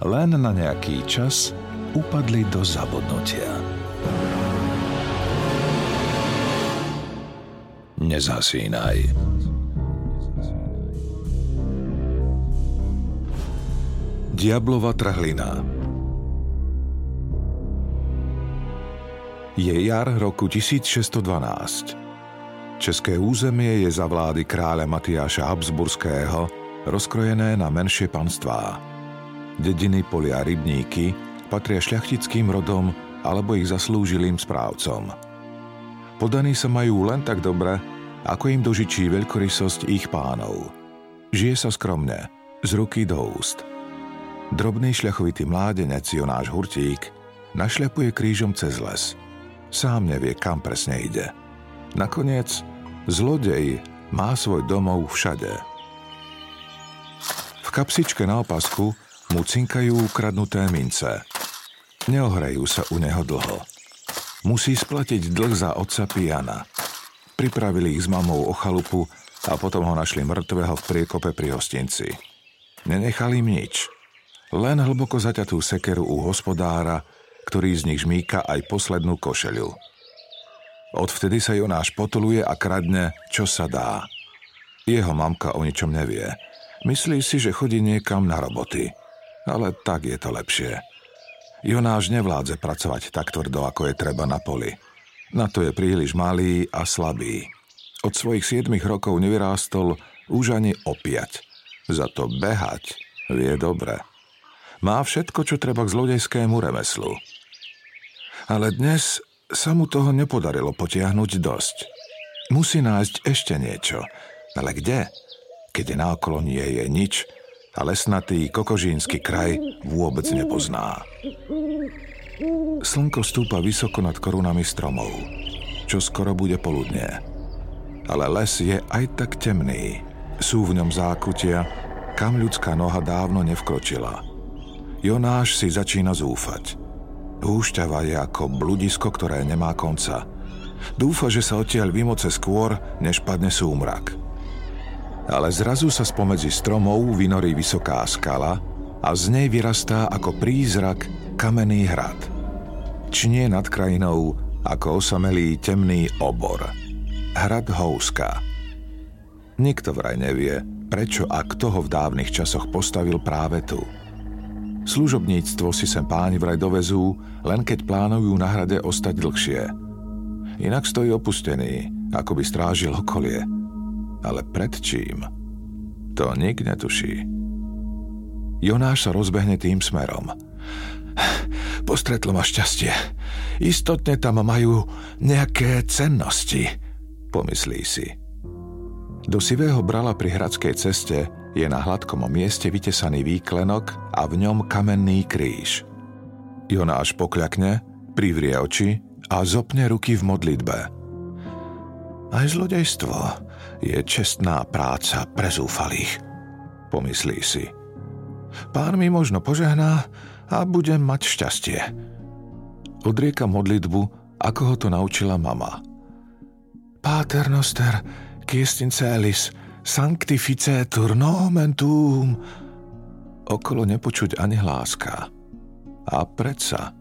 len na nejaký čas upadli do zabudnutia. Nezasínaj. Diablova trhlina Je jar roku 1612. České územie je za vlády kráľa Matiáša Habsburského rozkrojené na menšie panstvá – dediny, polia, rybníky patria šľachtickým rodom alebo ich zaslúžilým správcom. Podaní sa majú len tak dobre, ako im dožičí veľkorysosť ich pánov. Žije sa skromne, z ruky do úst. Drobný šľachovitý mládenec Jonáš Hurtík našľapuje krížom cez les. Sám nevie, kam presne ide. Nakoniec, zlodej má svoj domov všade. V kapsičke na opasku mu cinkajú ukradnuté mince. Neohrajú sa u neho dlho. Musí splatiť dlh za otca Piana. Pripravili ich s mamou o chalupu a potom ho našli mŕtvého v priekope pri hostinci. Nenechali im nič. Len hlboko zaťatú sekeru u hospodára, ktorý z nich žmýka aj poslednú košeľu. Odvtedy sa Jonáš potuluje a kradne, čo sa dá. Jeho mamka o ničom nevie. Myslí si, že chodí niekam na roboty ale tak je to lepšie. Jonáš nevládze pracovať tak tvrdo, ako je treba na poli. Na to je príliš malý a slabý. Od svojich siedmých rokov nevyrástol už ani opiať. Za to behať vie dobre. Má všetko, čo treba k zlodejskému remeslu. Ale dnes sa mu toho nepodarilo potiahnuť dosť. Musí nájsť ešte niečo. Ale kde? Keď naokolo nie je nič, a lesnatý kokožínsky kraj vôbec nepozná. Slnko stúpa vysoko nad korunami stromov, čo skoro bude poludne. Ale les je aj tak temný. Sú v ňom zákutia, kam ľudská noha dávno nevkročila. Jonáš si začína zúfať. Húšťava je ako bludisko, ktoré nemá konca. Dúfa, že sa odtiaľ vymoce skôr, než padne súmrak ale zrazu sa spomedzi stromov vynorí vysoká skala a z nej vyrastá ako prízrak kamenný hrad. Čnie nad krajinou ako osamelý temný obor. Hrad Houska. Nikto vraj nevie, prečo a kto ho v dávnych časoch postavil práve tu. Služobníctvo si sem páni vraj dovezú, len keď plánujú na hrade ostať dlhšie. Inak stojí opustený, ako by strážil okolie – ale pred čím? To nik netuší. Jonáš sa rozbehne tým smerom. Postretlo ma šťastie. Istotne tam majú nejaké cennosti, pomyslí si. Do sivého brala pri hradskej ceste je na hladkom mieste vytesaný výklenok a v ňom kamenný kríž. Jonáš pokľakne, privrie oči a zopne ruky v modlitbe. Aj zlodejstvo je čestná práca pre zúfalých, pomyslí si. Pán mi možno požehná a budem mať šťastie. Odrieka modlitbu, ako ho to naučila mama. Páter noster, kiestin celis, sanctificetur nomen tuum. Okolo nepočuť ani hláska. A predsa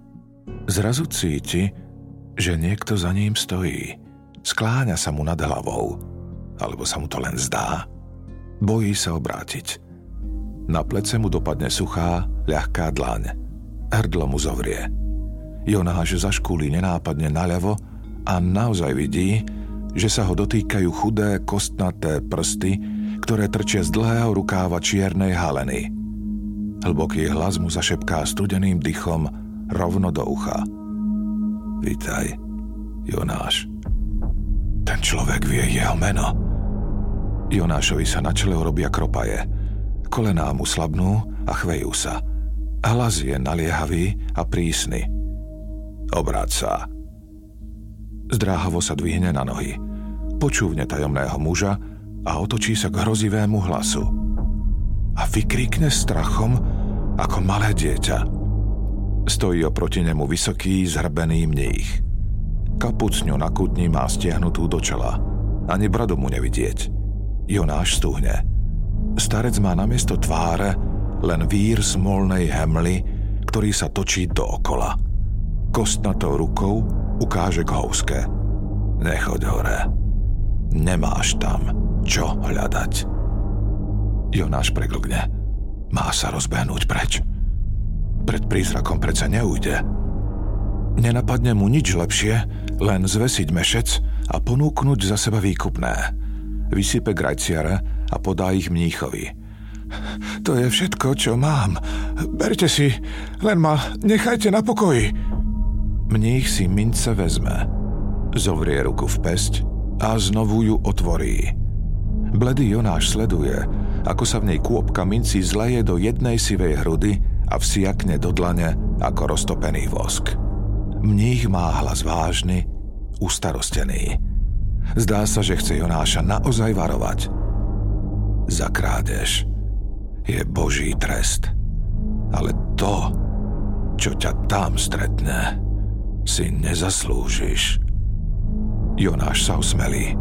zrazu cíti, že niekto za ním stojí. Skláňa sa mu nad hlavou alebo sa mu to len zdá? Bojí sa obrátiť. Na plece mu dopadne suchá, ľahká dlaň. Hrdlo mu zovrie. Jonáš zaškúli nenápadne naľavo a naozaj vidí, že sa ho dotýkajú chudé, kostnaté prsty, ktoré trčia z dlhého rukáva čiernej haleny. Hlboký hlas mu zašepká studeným dychom rovno do ucha. Vítaj, Jonáš. Ten človek vie jeho meno. Jonášovi sa na čele robia kropaje. Kolená mu slabnú a chvejú sa. Hlas je naliehavý a prísny. Obráť sa. Zdráhavo sa dvihne na nohy. Počúvne tajomného muža a otočí sa k hrozivému hlasu. A vykrikne strachom ako malé dieťa. Stojí oproti nemu vysoký, zhrbený mních. Kapucňu na kutni má stiahnutú do čela. Ani bradu mu nevidieť. Jonáš stúhne. Starec má namiesto tváre len vír smolnej hemly, ktorý sa točí dookola. Kostnatou rukou ukáže k houske. Nechoď hore. Nemáš tam čo hľadať. Jonáš preglgne. Má sa rozbehnúť preč. Pred prízrakom predsa neujde. Nenapadne mu nič lepšie, len zvesiť mešec a ponúknuť za seba výkupné. Vysype grajciare a podá ich mníchovi. To je všetko, čo mám. Berte si, len ma nechajte na pokoji. Mních si mince vezme. Zovrie ruku v pesť a znovu ju otvorí. Bledý Jonáš sleduje, ako sa v nej kôpka minci zleje do jednej sivej hrudy a vsiakne do dlane ako roztopený vosk. Mních má hlas vážny, ustarostený. Zdá sa, že chce Jonáša naozaj varovať. Za krádež je Boží trest. Ale to, čo ťa tam stretne, si nezaslúžiš. Jonáš sa usmelí.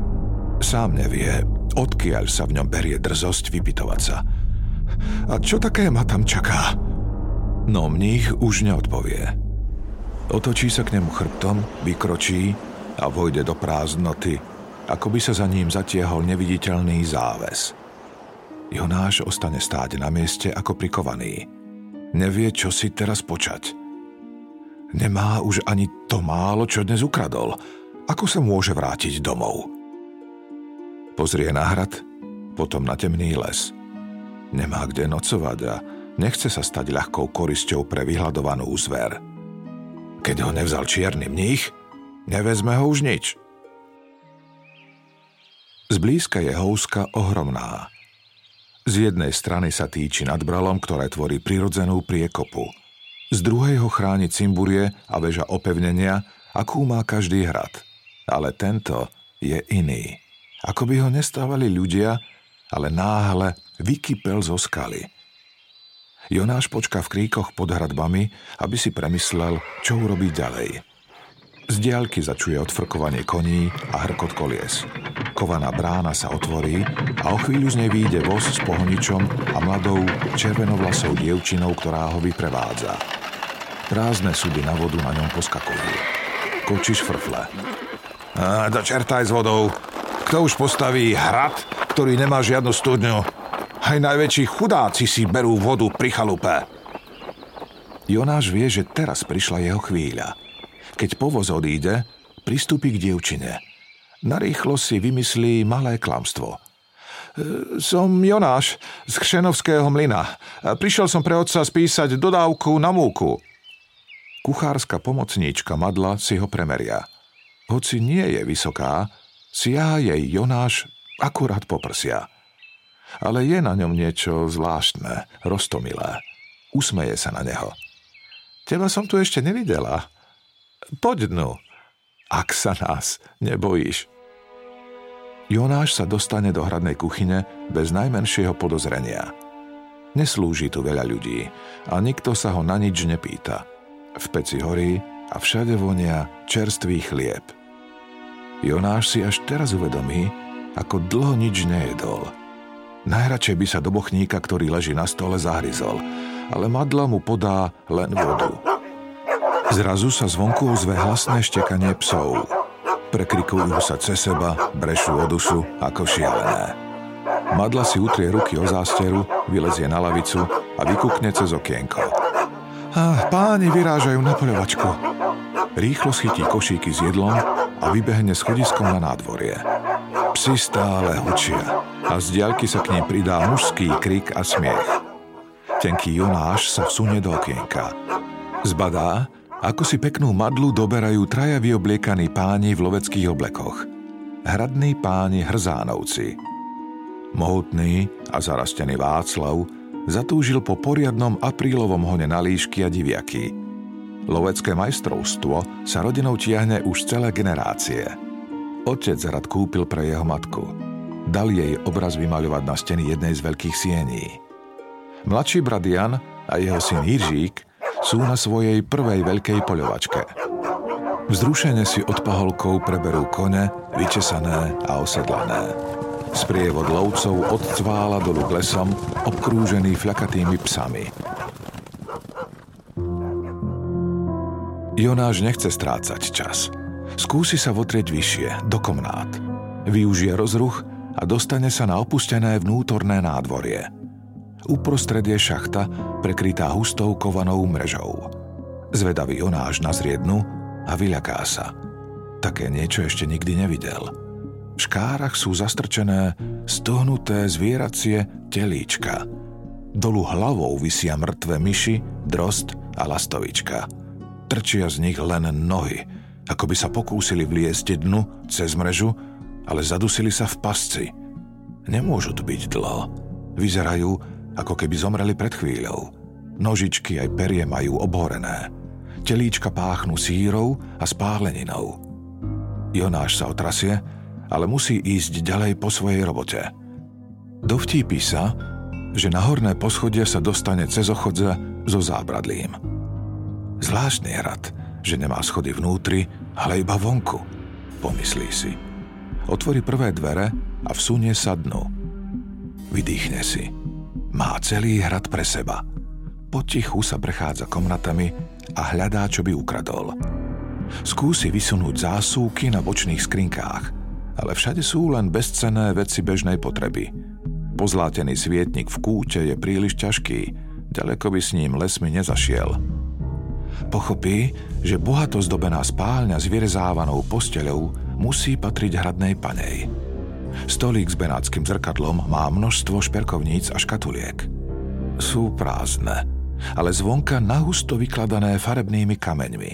Sám nevie, odkiaľ sa v ňom berie drzosť vypitovať sa. A čo také ma tam čaká? No mních už neodpovie. Otočí sa k nemu chrbtom, vykročí a vojde do prázdnoty, ako by sa za ním zatiehol neviditeľný záves. Jonáš ostane stáť na mieste ako prikovaný. Nevie, čo si teraz počať. Nemá už ani to málo, čo dnes ukradol. Ako sa môže vrátiť domov? Pozrie na hrad, potom na temný les. Nemá kde nocovať a nechce sa stať ľahkou korisťou pre vyhľadovanú zver. Keď ho nevzal čierny mních, nevezme ho už nič. Zblízka je houska ohromná – z jednej strany sa týči nad bralom, ktoré tvorí prirodzenú priekopu. Z druhej ho chráni cimburie a veža opevnenia, akú má každý hrad. Ale tento je iný. Ako by ho nestávali ľudia, ale náhle vykypel zo skaly. Jonáš počká v kríkoch pod hradbami, aby si premyslel, čo urobí ďalej. Z diaľky začuje odfrkovanie koní a hrkot kolies. Kovaná brána sa otvorí a o chvíľu z nej vyjde voz s pohoničom a mladou červenovlasou dievčinou, ktorá ho vyprevádza. Prázdne súdy na vodu na ňom poskakujú. Kočiš frfle. A do čerta aj s vodou. Kto už postaví hrad, ktorý nemá žiadnu studňu? Aj najväčší chudáci si berú vodu pri chalupe. Jonáš vie, že teraz prišla jeho chvíľa – keď povoz odíde, pristúpi k dievčine. Narýchlo si vymyslí malé klamstvo. E, som Jonáš z Kšenovského mlyna. Prišiel som pre otca spísať dodávku na múku. Kuchárska pomocníčka Madla si ho premeria. Hoci nie je vysoká, siaha jej Jonáš akurát poprsia. Ale je na ňom niečo zvláštne, roztomilé. Usmeje sa na neho. Teba som tu ešte nevidela, Poď dnu, ak sa nás nebojíš. Jonáš sa dostane do hradnej kuchyne bez najmenšieho podozrenia. Neslúži tu veľa ľudí a nikto sa ho na nič nepýta. V peci horí a všade vonia čerstvý chlieb. Jonáš si až teraz uvedomí, ako dlho nič nejedol. Najradšej by sa do bochníka, ktorý leží na stole, zahryzol, ale madla mu podá len vodu. Zrazu sa zvonku ozve hlasné štekanie psov. Prekrikujú sa cez seba, brešú o dušu ako šialené. Madla si utrie ruky o zásteru, vylezie na lavicu a vykukne cez okienko. A páni vyrážajú na poľovačku. Rýchlo schytí košíky s jedlom a vybehne schodiskom na nádvorie. Psi stále hučia a z diaľky sa k ním pridá mužský krik a smiech. Tenký Jonáš sa vsunie do okienka. Zbadá, ako si peknú madlu doberajú traja vyobliekaní páni v loveckých oblekoch. Hradní páni Hrzánovci. Mohutný a zarastený Václav zatúžil po poriadnom aprílovom hone na líšky a diviaky. Lovecké majstrovstvo sa rodinou tiahne už celé generácie. Otec rad kúpil pre jeho matku. Dal jej obraz vymaľovať na steny jednej z veľkých siení. Mladší brat Jan a jeho syn Jiržík sú na svojej prvej veľkej poľovačke. Vzrušene si od paholkov preberú kone, vyčesané a osedlané. Sprievod lovcov odcvála dolu k lesom, obkrúžený fľakatými psami. Jonáš nechce strácať čas. Skúsi sa votrieť vyššie, do komnát. Využije rozruch a dostane sa na opustené vnútorné nádvorie. Uprostred je šachta, prekrytá hustou kovanou mrežou. Zvedavý Jonáš nazrie dnu a vyľaká sa. Také niečo ešte nikdy nevidel – v škárach sú zastrčené stohnuté zvieracie telíčka. Dolu hlavou vysia mŕtve myši, drost a lastovička. Trčia z nich len nohy, ako by sa pokúsili vliesť dnu cez mrežu, ale zadusili sa v pasci. Nemôžu tu byť dlho. Vyzerajú, ako keby zomreli pred chvíľou. Nožičky aj perie majú obhorené. Telíčka páchnu sírou a spáleninou. Jonáš sa otrasie ale musí ísť ďalej po svojej robote. Dovtípi sa, že na horné poschodie sa dostane cez ochodze so zábradlím. Zvláštny hrad, že nemá schody vnútri, ale iba vonku, pomyslí si. Otvorí prvé dvere a vsunie sa dnu. Vydýchne si. Má celý hrad pre seba. Potichu sa prechádza komnatami a hľadá, čo by ukradol. Skúsi vysunúť zásúky na bočných skrinkách – ale všade sú len bezcenné veci bežnej potreby. Pozlátený svietnik v kúte je príliš ťažký, ďaleko by s ním lesmi nezašiel. Pochopí, že bohato zdobená spálňa s vyrezávanou posteľou musí patriť hradnej panej. Stolík s benátským zrkadlom má množstvo šperkovníc a škatuliek. Sú prázdne, ale zvonka nahusto vykladané farebnými kameňmi.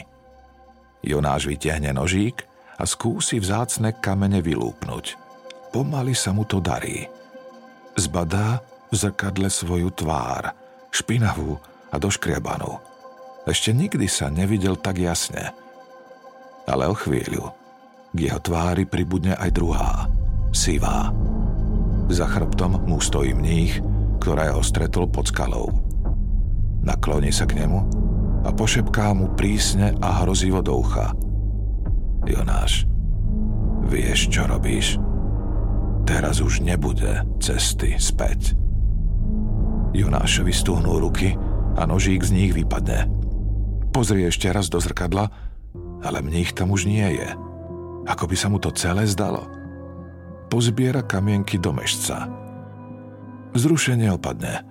Jonáš vytiahne nožík a skúsi vzácne kamene vylúpnuť. Pomaly sa mu to darí. Zbadá v zrkadle svoju tvár, špinavú a doškriabanú. Ešte nikdy sa nevidel tak jasne. Ale o chvíľu k jeho tvári pribudne aj druhá, sivá. Za chrbtom mu stojí mních, ktorého stretol pod skalou. Nakloní sa k nemu a pošepká mu prísne a hrozivo do ucha – Jonáš, vieš, čo robíš? Teraz už nebude cesty späť. Jonášovi stuhnú ruky a nožík z nich vypadne. Pozrie ešte raz do zrkadla, ale mních tam už nie je. Ako by sa mu to celé zdalo. Pozbiera kamienky do mešca. Zrušenie opadne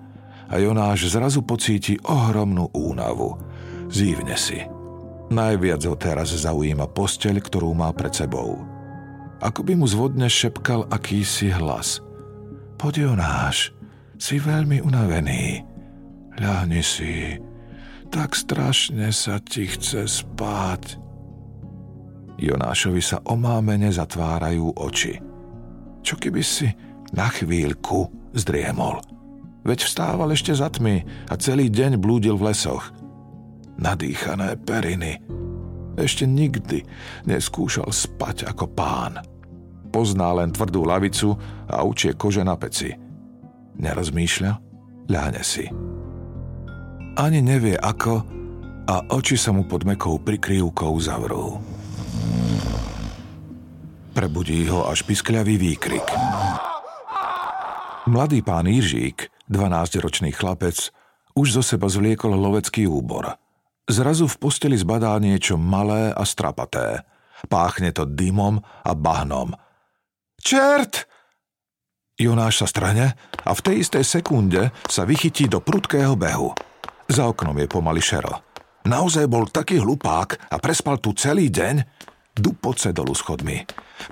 a Jonáš zrazu pocíti ohromnú únavu. Zívne si – Najviac ho teraz zaujíma posteľ, ktorú má pred sebou. Ako by mu zvodne šepkal akýsi hlas. Poď Jonáš, si veľmi unavený. Ľahni si, tak strašne sa ti chce spať. Jonášovi sa omámene zatvárajú oči. Čo keby si na chvíľku zdriemol? Veď vstával ešte za tmy a celý deň blúdil v lesoch – nadýchané periny. Ešte nikdy neskúšal spať ako pán. Pozná len tvrdú lavicu a učie kože na peci. Nerozmýšľa, ľahne si. Ani nevie ako a oči sa mu pod mekou prikryvkou zavrú. Prebudí ho až piskľavý výkrik. Mladý pán Jiřík, 12-ročný chlapec, už zo seba zvliekol lovecký úbor – Zrazu v posteli zbadá niečo malé a strapaté. Páchne to dymom a bahnom. Čert! Jonáš sa strane a v tej istej sekunde sa vychytí do prudkého behu. Za oknom je pomaly šero. Naozaj bol taký hlupák a prespal tu celý deň? Dupoce dolu schodmi.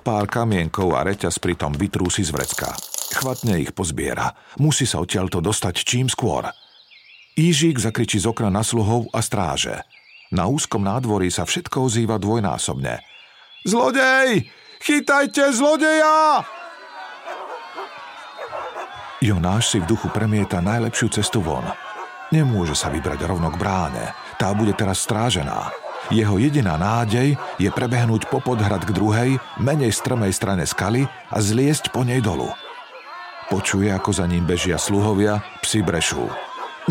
Pár kamienkov a reťaz pritom vytrúsi z vrecka. Chvatne ich pozbiera. Musí sa odtiaľto dostať čím skôr – Ížik zakričí z okna na sluhov a stráže. Na úzkom nádvorí sa všetko ozýva dvojnásobne. Zlodej! Chytajte zlodeja! Jonáš si v duchu premieta najlepšiu cestu von. Nemôže sa vybrať rovno k bráne. Tá bude teraz strážená. Jeho jediná nádej je prebehnúť popod hrad k druhej, menej strmej strane skaly a zliesť po nej dolu. Počuje, ako za ním bežia sluhovia, psi brešú.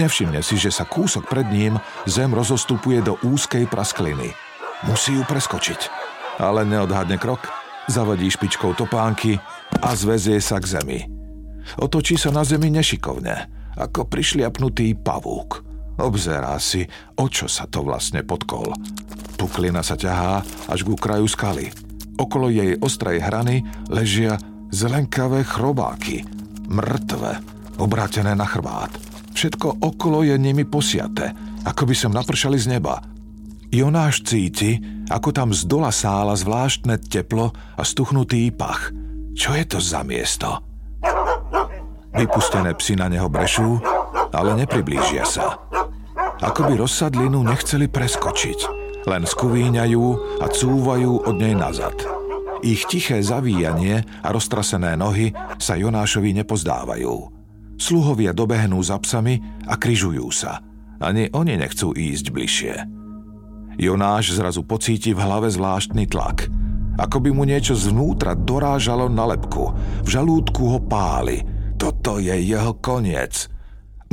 Nevšimne si, že sa kúsok pred ním zem rozostupuje do úzkej praskliny. Musí ju preskočiť. Ale neodhadne krok, zavadí špičkou topánky a zvezie sa k zemi. Otočí sa na zemi nešikovne, ako prišliapnutý pavúk. Obzerá si, o čo sa to vlastne podkol. Puklina sa ťahá až ku kraju skaly. Okolo jej ostrej hrany ležia zelenkavé chrobáky, mŕtve, obrátené na chrbát. Všetko okolo je nimi posiate, ako by som napršali z neba. Jonáš cíti, ako tam z dola sála zvláštne teplo a stuchnutý pach. Čo je to za miesto? Vypustené psy na neho brešú, ale nepriblížia sa. Ako by rozsadlinu nechceli preskočiť, len skuvíňajú a cúvajú od nej nazad. Ich tiché zavíjanie a roztrasené nohy sa Jonášovi nepozdávajú. Sluhovia dobehnú za psami a kryžujú sa. Ani oni nechcú ísť bližšie. Jonáš zrazu pocíti v hlave zvláštny tlak. Ako by mu niečo zvnútra dorážalo na lepku. V žalúdku ho páli. Toto je jeho koniec.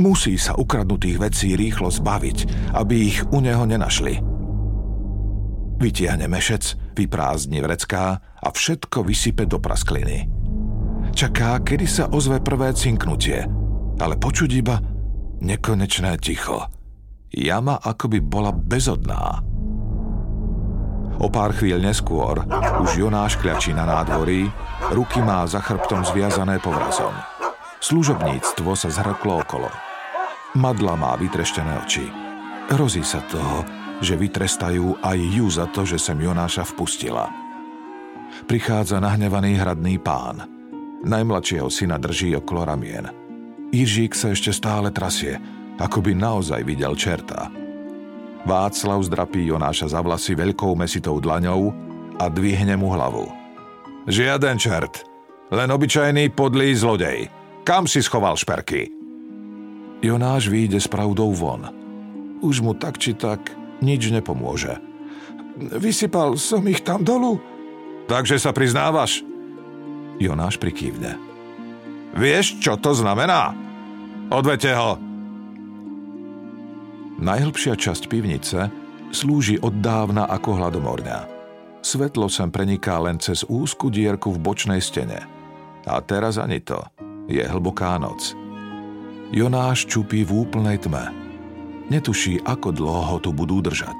Musí sa ukradnutých vecí rýchlo zbaviť, aby ich u neho nenašli. Vytiahne mešec, vyprázdni vrecká a všetko vysype do praskliny. Čaká, kedy sa ozve prvé cinknutie – ale počuť iba nekonečné ticho. Jama akoby bola bezodná. O pár chvíľ neskôr už Jonáš kľačí na nádvorí, ruky má za chrbtom zviazané povrazom. Služobníctvo sa zhrklo okolo. Madla má vytreštené oči. Hrozí sa toho, že vytrestajú aj ju za to, že sem Jonáša vpustila. Prichádza nahnevaný hradný pán. Najmladšieho syna drží okolo ramien. Iržík sa ešte stále trasie, ako by naozaj videl čerta. Václav zdrapí Jonáša za vlasy veľkou mesitou dlaňou a dvihne mu hlavu. Žiaden čert, len obyčajný podlý zlodej. Kam si schoval šperky? Jonáš vyjde s pravdou von. Už mu tak či tak nič nepomôže. Vysypal som ich tam dolu. Takže sa priznávaš? Jonáš prikývne. Vieš, čo to znamená? Odvete ho! Najhlbšia časť pivnice slúži od dávna ako hladomorňa. Svetlo sem preniká len cez úzku dierku v bočnej stene. A teraz ani to. Je hlboká noc. Jonáš čupí v úplnej tme. Netuší, ako dlho ho tu budú držať.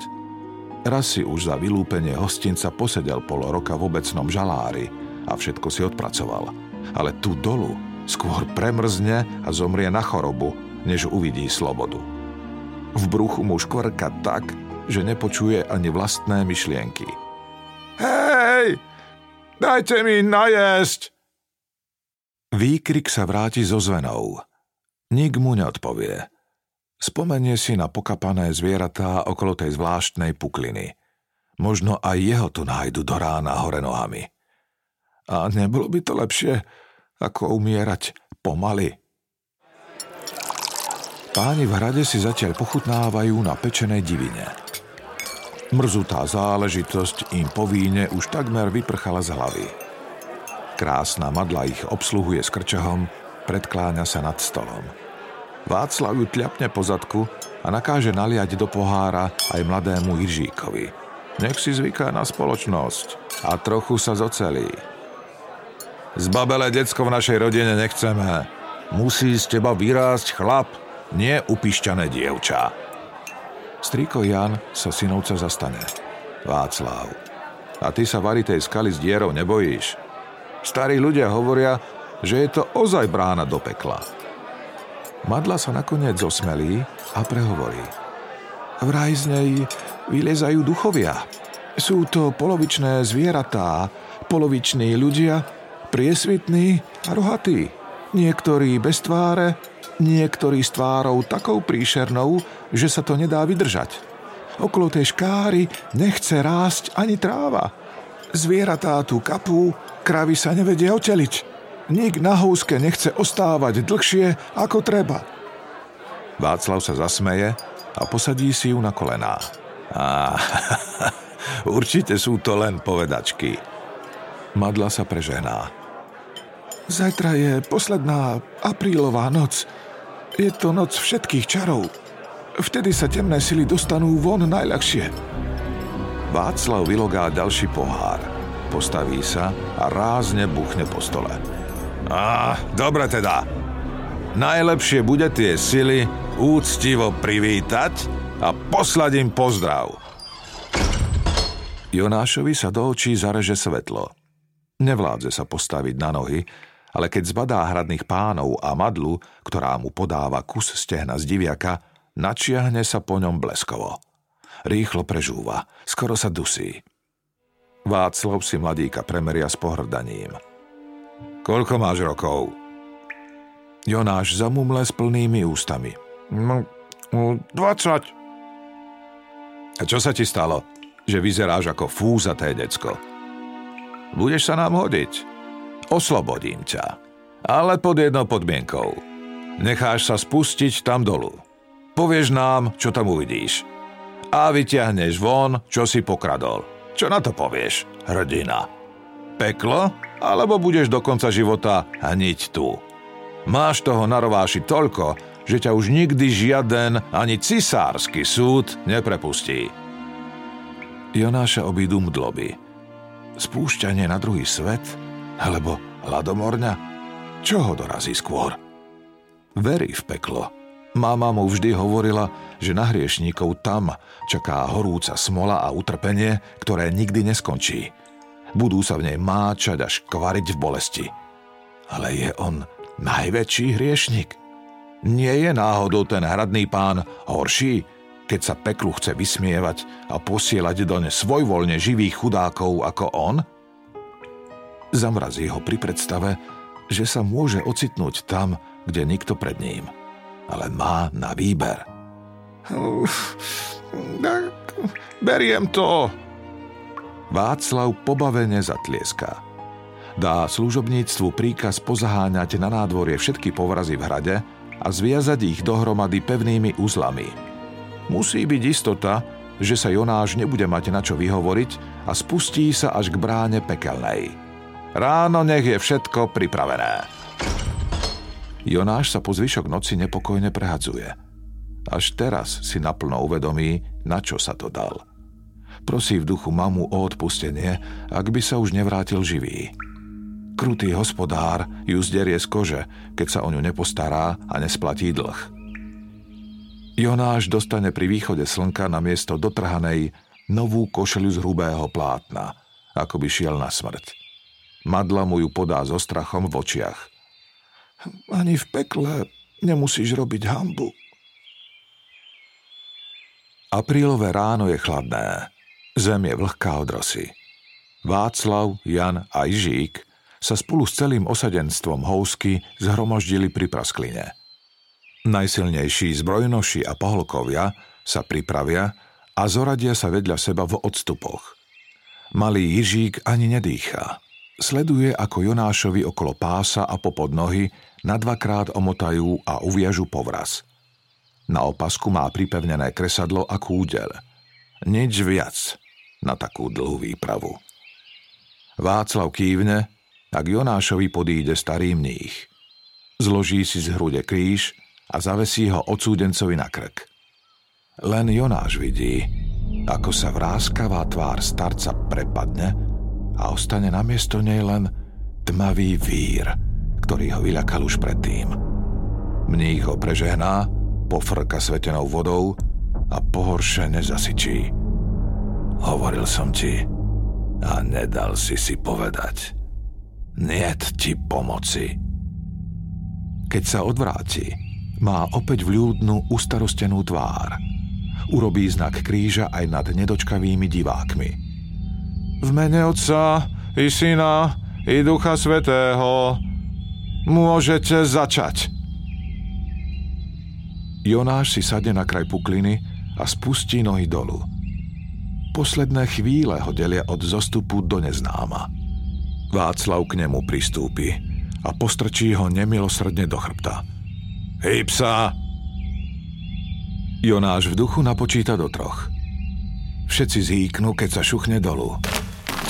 Raz si už za vylúpenie hostinca posedel pol roka v obecnom žalári a všetko si odpracoval. Ale tu dolu skôr premrzne a zomrie na chorobu, než uvidí slobodu. V bruchu mu škvrka tak, že nepočuje ani vlastné myšlienky. Hej! Dajte mi najesť! Výkrik sa vráti zo zvenou. Nik mu neodpovie. Spomenie si na pokapané zvieratá okolo tej zvláštnej pukliny. Možno aj jeho tu nájdu do rána hore nohami. A nebolo by to lepšie, ako umierať pomaly. Páni v hrade si zatiaľ pochutnávajú na pečenej divine. Mrzutá záležitosť im po víne už takmer vyprchala z hlavy. Krásna madla ich obsluhuje s krčahom, predkláňa sa nad stolom. Václav ju tľapne po zadku a nakáže naliať do pohára aj mladému Jiržíkovi. Nech si zvyká na spoločnosť a trochu sa zocelí. Zbabele decko v našej rodine nechceme. Musí z teba vyrásť chlap, nie upišťané dievča. Striko Jan sa synovca zastane. Václav. A ty sa varí tej skaly s dierou nebojíš. Starí ľudia hovoria, že je to ozaj brána do pekla. Madla sa nakoniec zosmelí a prehovorí. Vraj z vylezajú duchovia. Sú to polovičné zvieratá, poloviční ľudia priesvitný a rohatý. Niektorý bez tváre, niektorý s tvárou takou príšernou, že sa to nedá vydržať. Okolo tej škáry nechce rásť ani tráva. Zvieratá tu kapú, kravy sa nevedia oteliť. Nik na húske nechce ostávať dlhšie ako treba. Václav sa zasmeje a posadí si ju na kolená. Á, určite sú to len povedačky. Madla sa prežehná. Zajtra je posledná aprílová noc. Je to noc všetkých čarov. Vtedy sa temné sily dostanú von najľahšie. Václav vylogá ďalší pohár. Postaví sa a rázne buchne po stole. Á, dobre teda. Najlepšie bude tie sily úctivo privítať a poslať im pozdrav. Jonášovi sa do očí zareže svetlo. Nevládze sa postaviť na nohy, ale keď zbadá hradných pánov a madlu, ktorá mu podáva kus stehna z diviaka, načiahne sa po ňom bleskovo. Rýchlo prežúva, skoro sa dusí. Václav si mladíka premeria s pohrdaním. Koľko máš rokov? Jonáš zamumle s plnými ústami. No, 20. A čo sa ti stalo? Že vyzeráš ako fúzaté decko. Budeš sa nám hodiť. Oslobodím ťa. Ale pod jednou podmienkou. Necháš sa spustiť tam dolu. Povieš nám, čo tam uvidíš a vyťahneš von, čo si pokradol. Čo na to povieš, hrdina? Peklo? Alebo budeš do konca života hniť tu? Máš toho na rováši toľko, že ťa už nikdy žiaden ani cisársky súd neprepustí. Jonáša obídu mdloby. Spúšťanie na druhý svet? Alebo hladomorňa? Čo ho dorazí skôr? Verí v peklo, Mama mu vždy hovorila, že na hriešníkov tam čaká horúca smola a utrpenie, ktoré nikdy neskončí. Budú sa v nej máčať až kvariť v bolesti. Ale je on najväčší hriešnik? Nie je náhodou ten hradný pán horší, keď sa peklu chce vysmievať a posielať do ne svojvoľne živých chudákov ako on? Zamrazí ho pri predstave, že sa môže ocitnúť tam, kde nikto pred ním – ale má na výber. Beriem to. Václav pobavene zatlieská. Dá služobníctvu príkaz pozaháňať na nádvorie všetky povrazy v hrade a zviazať ich dohromady pevnými uzlami. Musí byť istota, že sa Jonáš nebude mať na čo vyhovoriť a spustí sa až k bráne pekelnej. Ráno nech je všetko pripravené. Jonáš sa po zvyšok noci nepokojne prehadzuje. Až teraz si naplno uvedomí, na čo sa to dal. Prosí v duchu mamu o odpustenie, ak by sa už nevrátil živý. Krutý hospodár ju zderie z kože, keď sa o ňu nepostará a nesplatí dlh. Jonáš dostane pri východe slnka na miesto dotrhanej novú košelu z hrubého plátna, ako by šiel na smrť. Madla mu ju podá so strachom v očiach. Ani v pekle nemusíš robiť hambu. Aprílové ráno je chladné. Zem je vlhká od rosy. Václav, Jan a Ižík sa spolu s celým osadenstvom housky zhromaždili pri praskline. Najsilnejší zbrojnoši a poholkovia sa pripravia a zoradia sa vedľa seba v odstupoch. Malý Jižík ani nedýcha. Sleduje, ako Jonášovi okolo pása a popod nohy na dvakrát omotajú a uviažu povraz. Na opasku má pripevnené kresadlo a kúdel. Nič viac na takú dlhú výpravu. Václav kývne, ak Jonášovi podíde starý mních. Zloží si z hrude kríž a zavesí ho odsúdencovi na krk. Len Jonáš vidí, ako sa vráskavá tvár starca prepadne a ostane namiesto nej len tmavý vír – ktorý ho vyľakal už predtým. Mních ho prežehná, pofrka svetenou vodou a pohoršene zasyčí. Hovoril som ti a nedal si si povedať. Niet ti pomoci. Keď sa odvráti, má opäť vľúdnu, ustarostenú tvár. Urobí znak kríža aj nad nedočkavými divákmi. V mene Otca i Syna i Ducha Svetého Môžete začať. Jonáš si sadne na kraj pukliny a spustí nohy dolu. Posledné chvíle ho delia od zostupu do neznáma. Václav k nemu pristúpi a postrčí ho nemilosrdne do chrbta. Hej psa! Jonáš v duchu napočíta do troch. Všetci zhýknú, keď sa šuchne dolu.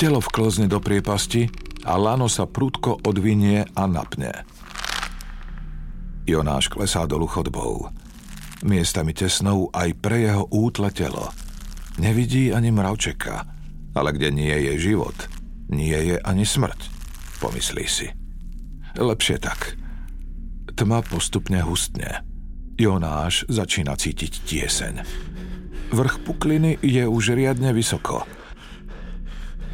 Telo vklzne do priepasti a lano sa prudko odvinie a napne. Jonáš klesá dolu chodbou. Miestami tesnou aj pre jeho útle telo. Nevidí ani mravčeka, ale kde nie je život, nie je ani smrť, pomyslí si. Lepšie tak. Tma postupne hustne. Jonáš začína cítiť tieseň. Vrch pukliny je už riadne vysoko.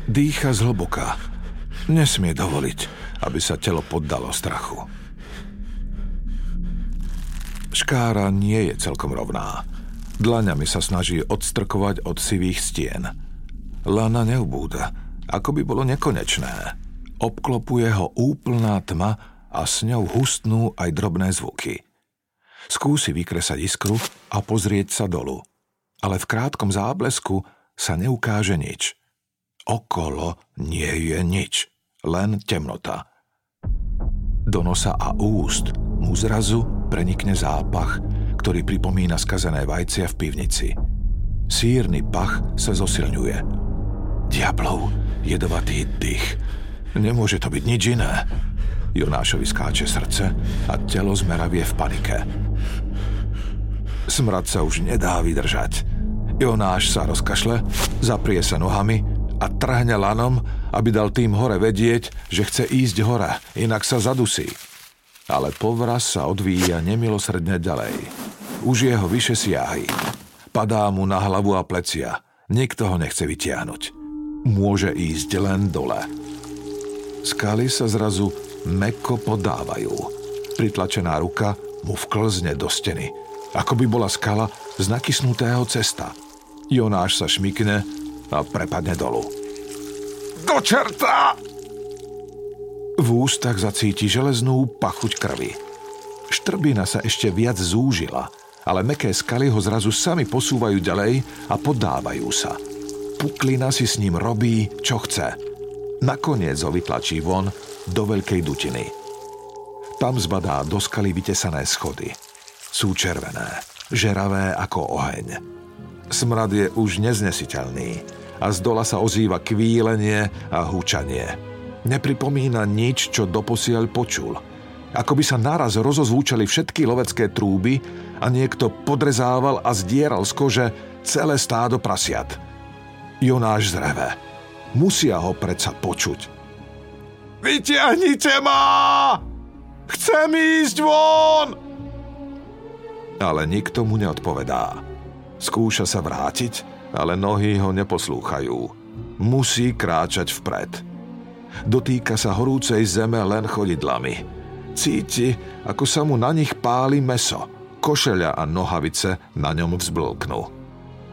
Dýcha zhlboka. Nesmie dovoliť, aby sa telo poddalo strachu. Škára nie je celkom rovná. Dlaňami sa snaží odstrkovať od sivých stien. Lana neubúda, ako by bolo nekonečné. Obklopuje ho úplná tma a s ňou hustnú aj drobné zvuky. Skúsi vykresať iskru a pozrieť sa dolu. Ale v krátkom záblesku sa neukáže nič. Okolo nie je nič, len temnota. Do nosa a úst mu zrazu prenikne zápach, ktorý pripomína skazené vajcia v pivnici. Sírny pach sa zosilňuje. Diablov jedovatý dých Nemôže to byť nič iné. Jonášovi skáče srdce a telo zmeravie v panike. Smrad sa už nedá vydržať. Jonáš sa rozkašle, zaprie sa nohami a trhne lanom, aby dal tým hore vedieť, že chce ísť hore, inak sa zadusí. Ale povraz sa odvíja nemilosrdne ďalej. Už jeho vyše siahy. Padá mu na hlavu a plecia. Nikto ho nechce vytiahnuť. Môže ísť len dole. Skaly sa zrazu meko podávajú. Pritlačená ruka mu vklzne do steny. Ako by bola skala z nakysnutého cesta. Jonáš sa šmikne a prepadne dolu. Do čerta! V ústach zacíti železnú pachuť krvi. Štrbina sa ešte viac zúžila, ale meké skaly ho zrazu sami posúvajú ďalej a podávajú sa. Puklina si s ním robí, čo chce – Nakoniec ho vytlačí von do veľkej dutiny. Tam zbadá do skaly vytesané schody. Sú červené, žeravé ako oheň. Smrad je už neznesiteľný a z dola sa ozýva kvílenie a húčanie. Nepripomína nič, čo doposiaľ počul. Ako by sa naraz rozozvúčali všetky lovecké trúby a niekto podrezával a zdieral z kože celé stádo prasiat. Jonáš zreve Musia ho predsa počuť. Vytiahnite ma! Chcem ísť von! Ale nikto mu neodpovedá. Skúša sa vrátiť, ale nohy ho neposlúchajú. Musí kráčať vpred. Dotýka sa horúcej zeme len chodidlami. Cíti, ako sa mu na nich páli meso. Košeľa a nohavice na ňom vzblknú.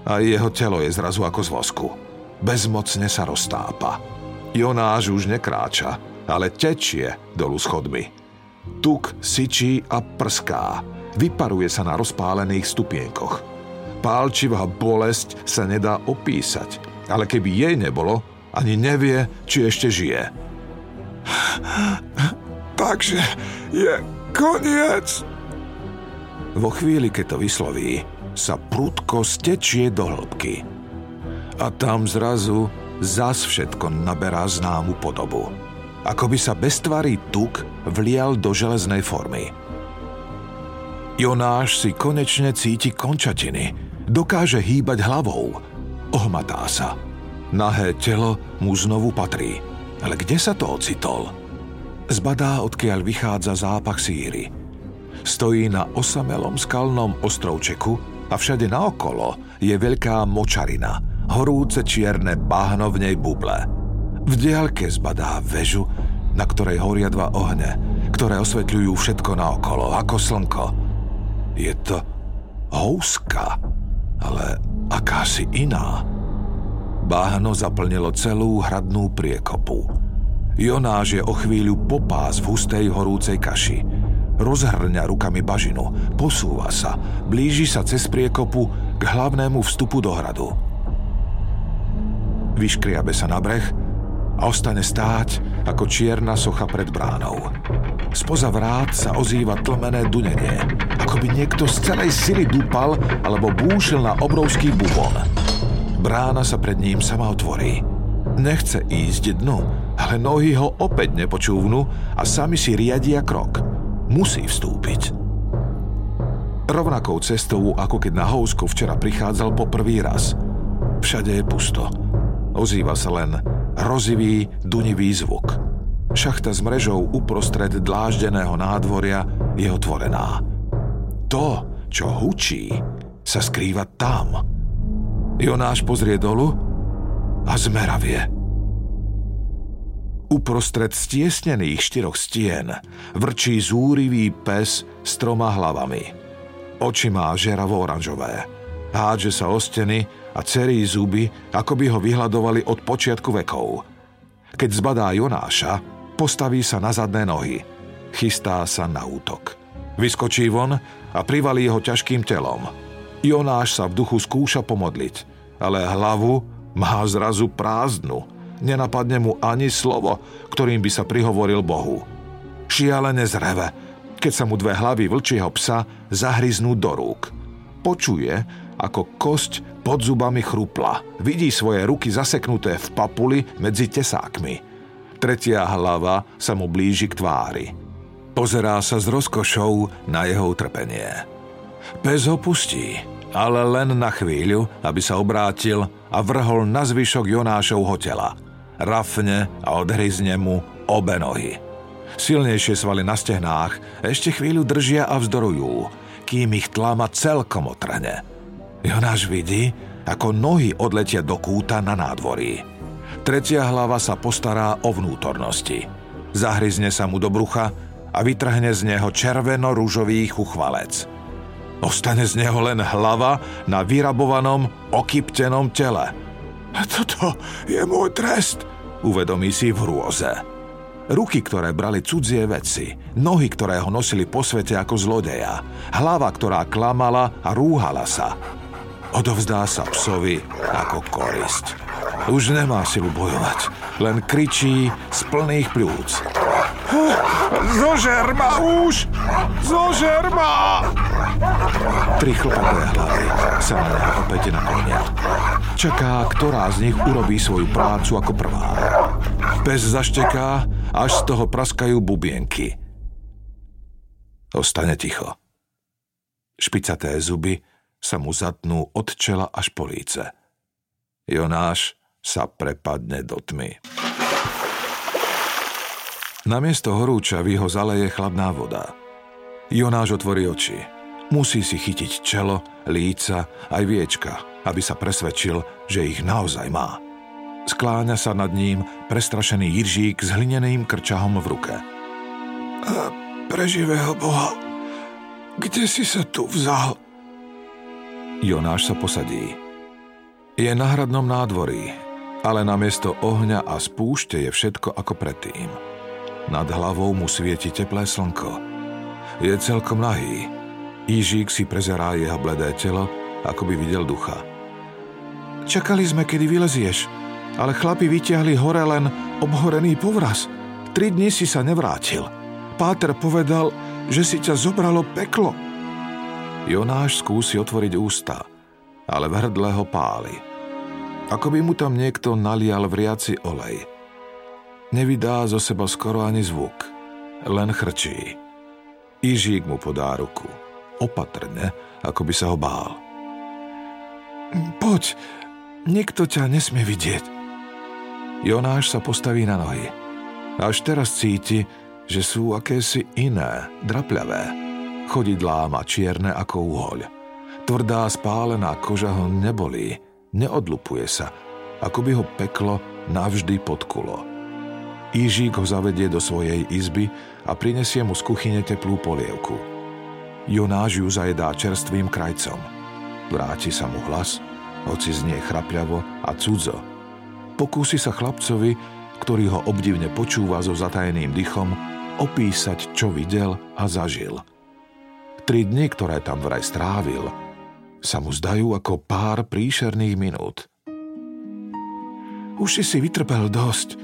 A jeho telo je zrazu ako z vosku bezmocne sa roztápa. Jonáš už nekráča, ale tečie dolu schodmi. Tuk syčí a prská. Vyparuje sa na rozpálených stupienkoch. Pálčivá bolesť sa nedá opísať, ale keby jej nebolo, ani nevie, či ešte žije. Takže je koniec. Vo chvíli, keď to vysloví, sa prudko stečie do hĺbky a tam zrazu zas všetko naberá známu podobu. Ako by sa beztvarý tuk vlial do železnej formy. Jonáš si konečne cíti končatiny. Dokáže hýbať hlavou. Ohmatá sa. Nahé telo mu znovu patrí. Ale kde sa to ocitol? Zbadá, odkiaľ vychádza zápach síry. Stojí na osamelom skalnom ostrovčeku a všade naokolo je veľká močarina – horúce čierne bahno v nej buble. V diaľke zbadá väžu, na ktorej horia dva ohne, ktoré osvetľujú všetko naokolo, ako slnko. Je to houska, ale akási iná. Báhno zaplnilo celú hradnú priekopu. Jonáš je o chvíľu popás v hustej horúcej kaši. Rozhrňa rukami bažinu, posúva sa, blíži sa cez priekopu k hlavnému vstupu do hradu. Vyškriabe sa na breh a ostane stáť ako čierna socha pred bránou. Spoza vrát sa ozýva tlmené dunenie, ako by niekto z celej sily dupal alebo búšil na obrovský bubon. Brána sa pred ním sama otvorí. Nechce ísť dnu, ale nohy ho opäť nepočúvnu a sami si riadia krok. Musí vstúpiť. Rovnakou cestou, ako keď na housko včera prichádzal po prvý raz. Všade je pusto. Ozýva sa len hrozivý, dunivý zvuk. Šachta s mrežou uprostred dláždeného nádvoria je otvorená. To, čo hučí, sa skrýva tam. Jonáš pozrie dolu a zmeravie. Uprostred stiesnených štyroch stien vrčí zúrivý pes s troma hlavami. Oči má žeravo-oranžové. Hádže sa o steny a cerí zuby, ako by ho vyhľadovali od počiatku vekov. Keď zbadá Jonáša, postaví sa na zadné nohy. Chystá sa na útok. Vyskočí von a privalí ho ťažkým telom. Jonáš sa v duchu skúša pomodliť, ale hlavu má zrazu prázdnu. Nenapadne mu ani slovo, ktorým by sa prihovoril Bohu. Šialene zreve, keď sa mu dve hlavy vlčieho psa zahryznú do rúk. Počuje, ako kosť pod zubami chrupla. Vidí svoje ruky zaseknuté v papuli medzi tesákmi. Tretia hlava sa mu blíži k tvári. Pozerá sa s rozkošou na jeho utrpenie. Pes ho pustí, ale len na chvíľu, aby sa obrátil a vrhol na zvyšok Jonášovho tela. Rafne a odhryzne mu obe nohy. Silnejšie svaly na stehnách ešte chvíľu držia a vzdorujú, kým ich tlama celkom otrhne. Jonáš vidí, ako nohy odletia do kúta na nádvorí. Tretia hlava sa postará o vnútornosti. Zahryzne sa mu do brucha a vytrhne z neho červeno-rúžový chuchvalec. Ostane z neho len hlava na vyrabovanom, okyptenom tele. Toto je môj trest, uvedomí si v hrôze. Ruky, ktoré brali cudzie veci, nohy, ktoré ho nosili po svete ako zlodeja, hlava, ktorá klamala a rúhala sa, Odovzdá sa psovi ako korisť. Už nemá silu bojovať, len kričí z plných pľúc. Zožer ma už! Zožer ma! Tri chlpaté hlavy sa na neho opäť naklnia. Čaká, ktorá z nich urobí svoju prácu ako prvá. Pes zašteká, až z toho praskajú bubienky. Ostane ticho. Špicaté zuby sa mu zatnú od čela až po líce. Jonáš sa prepadne do tmy. Namiesto horúčavy ho zaleje chladná voda. Jonáš otvorí oči. Musí si chytiť čelo, líca aj viečka, aby sa presvedčil, že ich naozaj má. Skláňa sa nad ním prestrašený Jiržík s hlineným krčahom v ruke. A pre živého Boha, kde si sa tu vzal? Jonáš sa posadí. Je na hradnom nádvorí, ale namiesto ohňa a spúšte je všetko ako predtým. Nad hlavou mu svieti teplé slnko. Je celkom nahý. Ižík si prezerá jeho bledé telo, ako by videl ducha. Čakali sme, kedy vylezieš, ale chlapi vyťahli hore len obhorený povraz. Tri dni si sa nevrátil. Páter povedal, že si ťa zobralo peklo. Jonáš skúsi otvoriť ústa, ale v hrdle ho páli. Ako by mu tam niekto nalial vriaci olej. Nevydá zo seba skoro ani zvuk, len chrčí. Ižík mu podá ruku. Opatrne, ako by sa ho bál. Poď, nikto ťa nesmie vidieť. Jonáš sa postaví na nohy. Až teraz cíti, že sú akési iné, drapľavé chodidlá má čierne ako uhoľ. Tvrdá spálená koža ho nebolí, neodlupuje sa, ako by ho peklo navždy podkulo. Ížík ho zavedie do svojej izby a prinesie mu z kuchyne teplú polievku. Jonáš ju zajedá čerstvým krajcom. Vráti sa mu hlas, hoci znie chrapľavo a cudzo. Pokúsi sa chlapcovi, ktorý ho obdivne počúva so zatajeným dychom, opísať, čo videl a zažil – Tri dni, ktoré tam vraj strávil, sa mu zdajú ako pár príšerných minút. Už si si vytrpel dosť,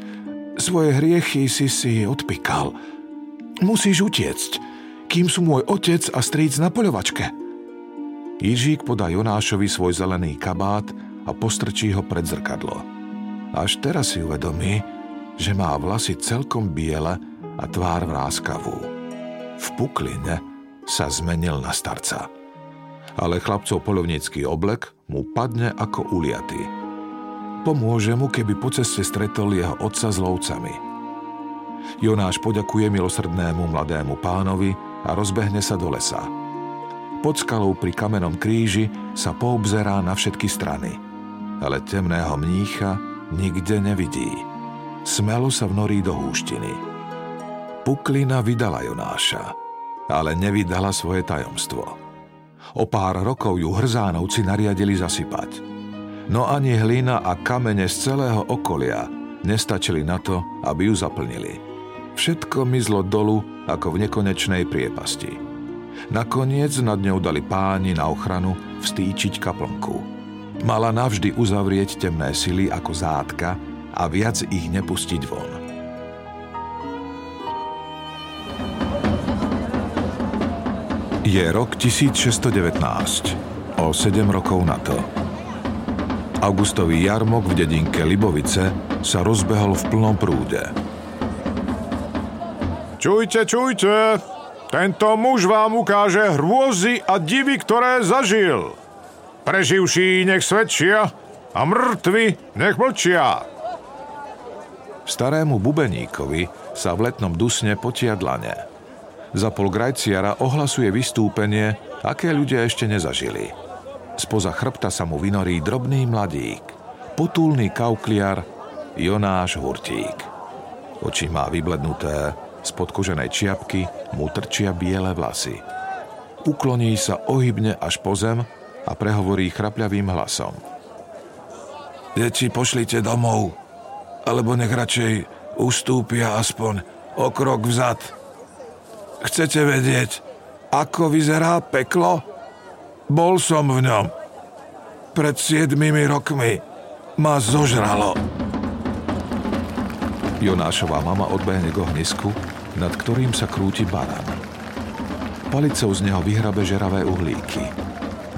Svoje hriechy si si odpikal. Musíš utiecť, kým sú môj otec a stríc na poľovačke. Jižík podá Jonášovi svoj zelený kabát a postrčí ho pred zrkadlo. Až teraz si uvedomí, že má vlasy celkom biele a tvár vráskavú. V pukline sa zmenil na starca. Ale chlapcov polovnícky oblek mu padne ako uliatý. Pomôže mu, keby po ceste stretol jeho otca s lovcami. Jonáš poďakuje milosrdnému mladému pánovi a rozbehne sa do lesa. Pod skalou pri kamenom kríži sa poobzerá na všetky strany, ale temného mnícha nikde nevidí. Smelo sa vnorí do húštiny. Puklina vydala Jonáša, ale nevydala svoje tajomstvo. O pár rokov ju hrzánovci nariadili zasypať – no ani hlina a kamene z celého okolia nestačili na to, aby ju zaplnili. Všetko mizlo dolu ako v nekonečnej priepasti. Nakoniec nad ňou dali páni na ochranu vstýčiť kaplnku. Mala navždy uzavrieť temné sily ako zátka a viac ich nepustiť von. Je rok 1619, o 7 rokov na to. Augustový jarmok v dedinke Libovice sa rozbehol v plnom prúde. Čujte, čujte! Tento muž vám ukáže hrôzy a divy, ktoré zažil. Preživší nech svedčia a mŕtvi nech mlčia. Starému bubeníkovi sa v letnom dusne potia dlane. Za pol grajciara ohlasuje vystúpenie, aké ľudia ešte nezažili. Spoza chrbta sa mu vynorí drobný mladík, potulný kaukliar Jonáš Hurtík. Oči má vyblednuté, spod koženej čiapky mu trčia biele vlasy. Ukloní sa ohybne až po zem a prehovorí chrapľavým hlasom. Deti pošlite domov, alebo nech radšej ustúpia aspoň o krok vzad. Chcete vedieť, ako vyzerá peklo? Bol som v ňom. Pred siedmimi rokmi ma zožralo. Jonášová mama odbehne k ohnisku, nad ktorým sa krúti baran. Palicou z neho vyhrabe žeravé uhlíky.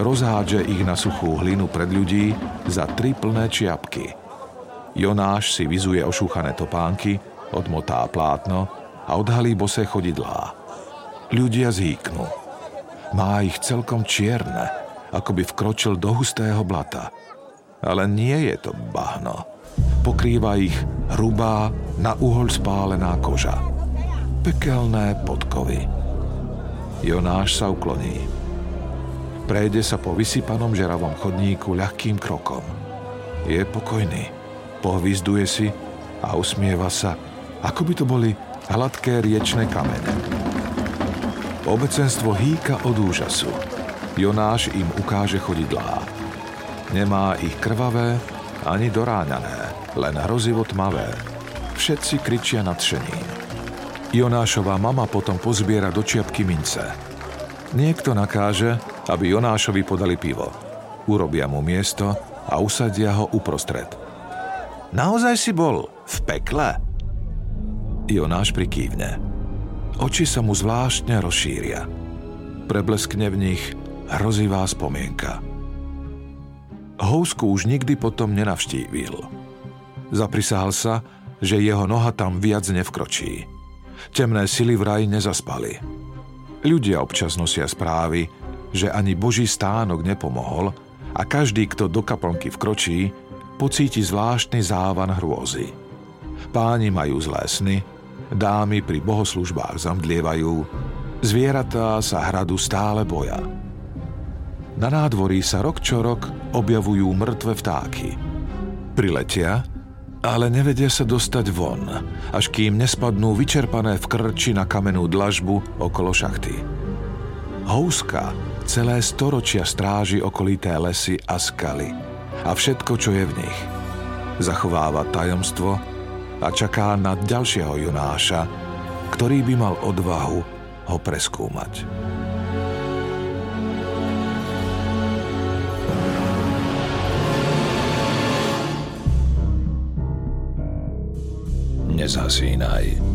Rozhádže ich na suchú hlinu pred ľudí za tri plné čiapky. Jonáš si vyzuje ošúchané topánky, odmotá plátno a odhalí bosé chodidlá. Ľudia zhýknú. Má ich celkom čierne, ako by vkročil do hustého blata. Ale nie je to bahno. Pokrýva ich hrubá, na uhol spálená koža. Pekelné podkovy. Jonáš sa ukloní. Prejde sa po vysypanom žeravom chodníku ľahkým krokom. Je pokojný. Pohvizduje si a usmieva sa, ako by to boli hladké riečne kamene. Obecenstvo hýka od úžasu. Jonáš im ukáže chodidlá. Nemá ich krvavé ani doráňané, len hrozivo tmavé. Všetci kričia nadšením. Jonášová mama potom pozbiera do čiapky mince. Niekto nakáže, aby Jonášovi podali pivo. Urobia mu miesto a usadia ho uprostred. Naozaj si bol v pekle? Jonáš prikývne. Oči sa mu zvláštne rozšíria. Prebleskne v nich hrozivá spomienka. Housku už nikdy potom nenavštívil. Zaprisahal sa, že jeho noha tam viac nevkročí. Temné sily vraj nezaspali. Ľudia občas nosia správy, že ani Boží stánok nepomohol a každý, kto do kaplnky vkročí, pocíti zvláštny závan hrôzy. Páni majú zlé sny, dámy pri bohoslužbách zamdlievajú, zvieratá sa hradu stále boja. Na nádvorí sa rok čo rok objavujú mŕtve vtáky. Priletia, ale nevedia sa dostať von, až kým nespadnú vyčerpané v krči na kamenú dlažbu okolo šachty. Houska celé storočia stráži okolité lesy a skaly a všetko, čo je v nich. Zachováva tajomstvo, a čaká na ďalšieho Jonáša, ktorý by mal odvahu ho preskúmať. nie.